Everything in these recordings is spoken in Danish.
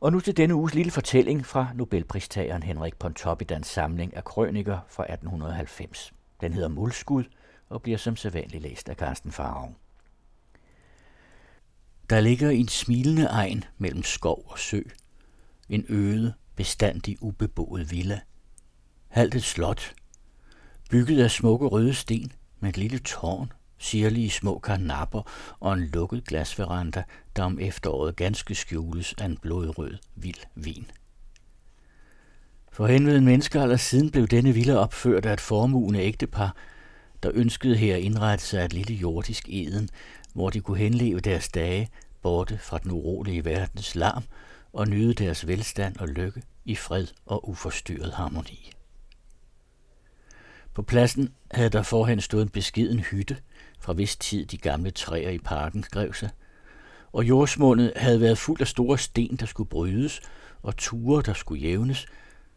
Og nu til denne uges lille fortælling fra Nobelpristageren Henrik Pontoppidans samling af krøniker fra 1890. Den hedder Mulskud og bliver som sædvanligt læst af Carsten Farve. Der ligger en smilende egen mellem skov og sø. En øde, bestandig ubeboet villa. Halvt et slot. Bygget af smukke røde sten med et lille tårn sirlige små karnapper og en lukket glasveranda, der om efteråret ganske skjules af en blodrød, vild vin. For henveden menneskealder siden blev denne villa opført af et formuende ægtepar, der ønskede her at indrette sig et lille jordisk eden, hvor de kunne henleve deres dage borte fra den urolige verdens larm og nyde deres velstand og lykke i fred og uforstyrret harmoni. På pladsen havde der forhen stået en beskeden hytte, fra hvis tid de gamle træer i parken skrev sig, og jordsmålet havde været fuld af store sten, der skulle brydes, og ture, der skulle jævnes,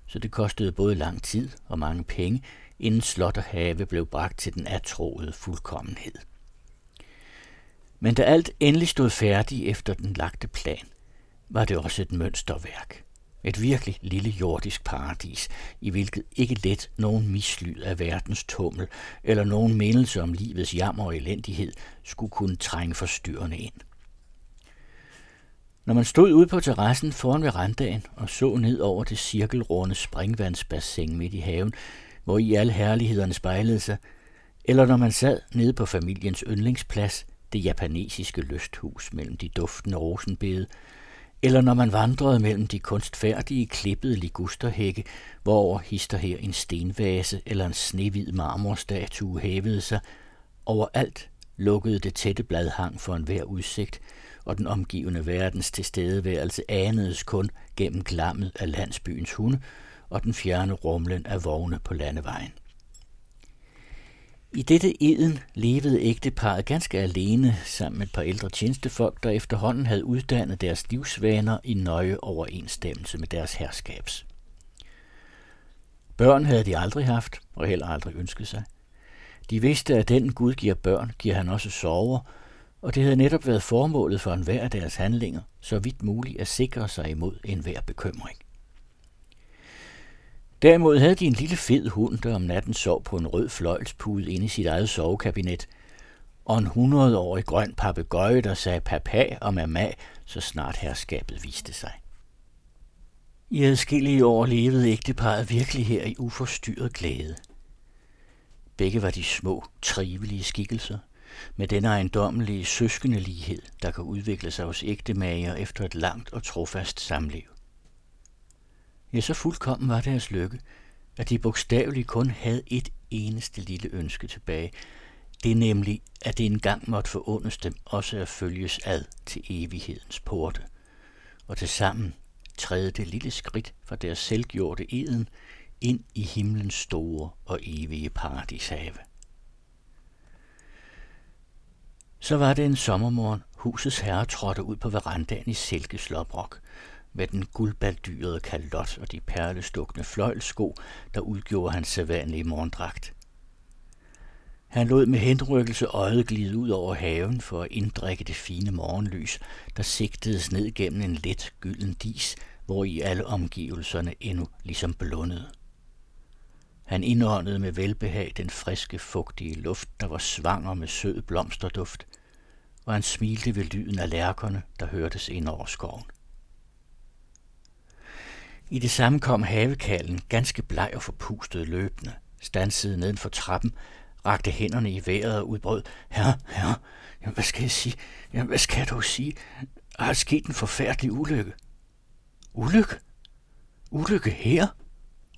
så det kostede både lang tid og mange penge, inden slot og have blev bragt til den atroede fuldkommenhed. Men da alt endelig stod færdigt efter den lagte plan, var det også et mønsterværk. Et virkelig lille jordisk paradis, i hvilket ikke let nogen mislyd af verdens tummel eller nogen mindelse om livets jammer og elendighed skulle kunne trænge forstyrrende ind. Når man stod ude på terrassen foran verandaen og så ned over det cirkelrunde springvandsbassin midt i haven, hvor i alle herlighederne spejlede sig, eller når man sad nede på familiens yndlingsplads, det japanesiske lysthus mellem de duftende rosenbede, eller når man vandrede mellem de kunstfærdige klippede ligusterhække, hvor hister her en stenvase eller en snehvid marmorstatue hævede sig, overalt lukkede det tætte bladhang for enhver udsigt, og den omgivende verdens tilstedeværelse anedes kun gennem glammet af landsbyens hunde og den fjerne rumlen af vogne på landevejen. I dette eden levede ægteparret ganske alene sammen med et par ældre tjenestefolk, der efterhånden havde uddannet deres livsvaner i nøje overensstemmelse med deres herskabs. Børn havde de aldrig haft, og heller aldrig ønsket sig. De vidste, at den Gud giver børn, giver han også sover, og det havde netop været formålet for enhver af deres handlinger, så vidt muligt at sikre sig imod enhver bekymring. Derimod havde de en lille fed hund, der om natten sov på en rød fløjlspude inde i sit eget sovekabinet, og en hundredårig grøn papegøje, der sagde papa og mama, så snart herskabet viste sig. I adskillige år levede ægteparet virkelig her i uforstyrret glæde. Begge var de små, trivelige skikkelser, med den ejendommelige søskende lighed, der kan udvikle sig hos ægtemager efter et langt og trofast samliv. Ja, så fuldkommen var deres lykke, at de bogstaveligt kun havde et eneste lille ønske tilbage. Det er nemlig, at det engang måtte forundes dem også at følges ad til evighedens porte. Og til sammen træde det lille skridt fra deres selvgjorte eden ind i himlens store og evige paradishave. Så var det en sommermorgen, husets herre trådte ud på verandaen i silkeslåbrok, med den guldbaldyrede kalot og de perlestukne fløjlsko, der udgjorde hans sædvanlige morgendragt. Han lod med henrykkelse øjet glide ud over haven for at inddrikke det fine morgenlys, der sigtedes ned gennem en let gylden dis, hvor i alle omgivelserne endnu ligesom blundede. Han indåndede med velbehag den friske, fugtige luft, der var svanger med sød blomsterduft, og han smilte ved lyden af lærkerne, der hørtes ind over skoven. I det samme kom havekallen, ganske bleg og forpustet løbende, stansede neden for trappen, rakte hænderne i vejret og udbrød, herre, herre, jamen, hvad skal jeg sige? Jamen, hvad skal du sige? Der er sket en forfærdelig ulykke. Ulykke? Ulykke her?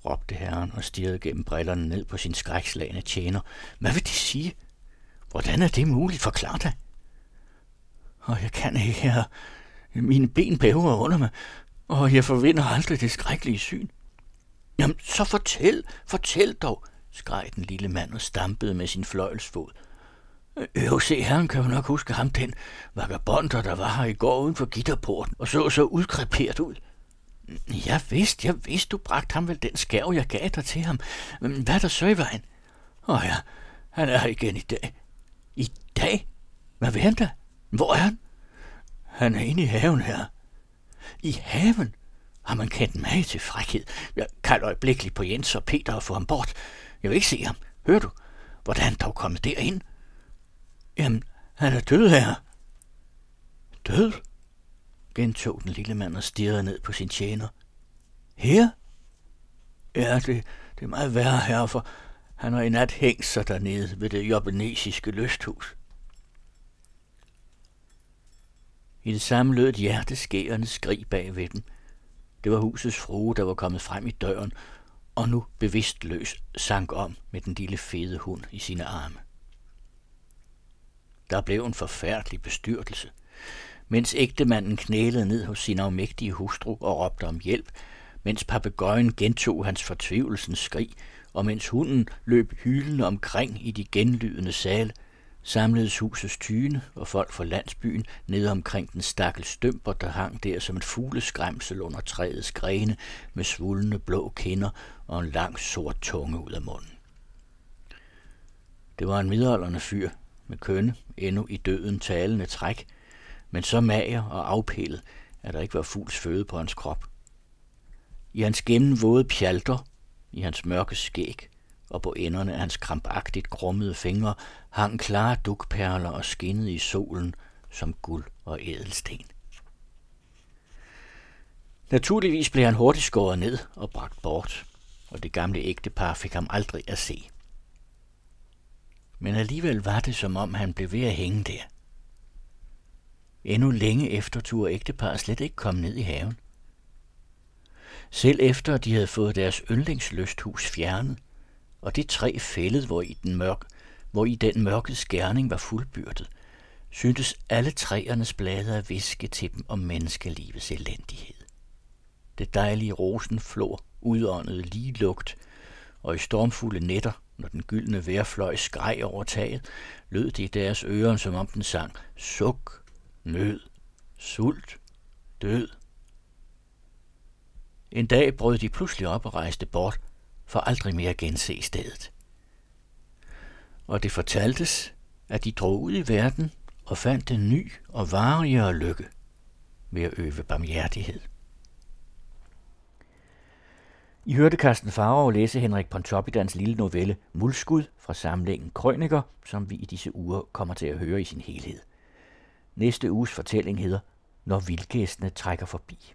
råbte herren og stirrede gennem brillerne ned på sin skrækslagende tjener. Hvad vil de sige? Hvordan er det muligt? Forklar dig. Og jeg kan ikke her. Mine ben bæver under mig, og jeg forvinder aldrig det skrækkelige syn. Jamen, så fortæl, fortæl dog, skreg den lille mand og stampede med sin fløjelsfod. Øh, jo, se, herren kan jo nok huske ham, den vagabonder, der var her i går uden for gitterporten, og så så udkreperet ud. Jeg vidste, jeg vidste, du bragte ham vel den skærv, jeg gav dig til ham. Men hvad er der så i vejen? Åh ja, han er her igen i dag. I dag? Hvad vil han da? Hvor er han? Han er inde i haven her. I haven? Har man kendt mig til frækhed? Jeg kalder øjeblikkeligt på Jens og Peter og få ham bort. Jeg vil ikke se ham. Hører du? Hvordan er dog kommet derind? Jamen, han er død her. Død? gentog den lille mand og stirrede ned på sin tjener. Her? Ja, det, det er meget værre her, for han har i nat hængt sig dernede ved det jobbenesiske lysthus. I det samme lød et hjerteskærende skrig bag ved dem. Det var husets frue, der var kommet frem i døren, og nu bevidstløs sank om med den lille fede hund i sine arme. Der blev en forfærdelig bestyrtelse. Mens ægtemanden knælede ned hos sin afmægtige hustru og råbte om hjælp, mens papegøjen gentog hans fortvivlelsens skrig, og mens hunden løb hylende omkring i de genlydende sale, samledes husets tyne og folk fra landsbyen ned omkring den stakkels stømper, der hang der som et fugleskræmsel under træets grene med svuldne blå kinder og en lang sort tunge ud af munden. Det var en midalderne fyr med kønne, endnu i døden talende træk, men så mager og afpillet, at der ikke var fugls føde på hans krop. I hans gennemvåde pjalter, i hans mørke skæg og på enderne af hans krampagtigt grummede fingre hang klare dukperler og skinnede i solen som guld og ædelsten. Naturligvis blev han hurtigt skåret ned og bragt bort, og det gamle ægtepar fik ham aldrig at se. Men alligevel var det, som om han blev ved at hænge der. Endnu længe efter turde ægteparet slet ikke komme ned i haven. Selv efter de havde fået deres yndlingslysthus fjernet, og det træ fældet, hvor i den, mørk, hvor i den mørke skærning var fuldbyrdet, syntes alle træernes blade at viske til dem om menneskelivets elendighed. Det dejlige rosenflor udåndede lige lugt, og i stormfulde nætter, når den gyldne vejrfløj skreg over taget, lød det i deres ører, som om den sang suk, nød, sult, død. En dag brød de pludselig op og rejste bort, for aldrig mere gense stedet. Og det fortaltes, at de drog ud i verden og fandt en ny og varigere lykke ved at øve barmhjertighed. I hørte Carsten Farov læse Henrik Pontoppidans lille novelle Mulskud fra samlingen Krøniker, som vi i disse uger kommer til at høre i sin helhed. Næste uges fortælling hedder Når vildgæstene trækker forbi.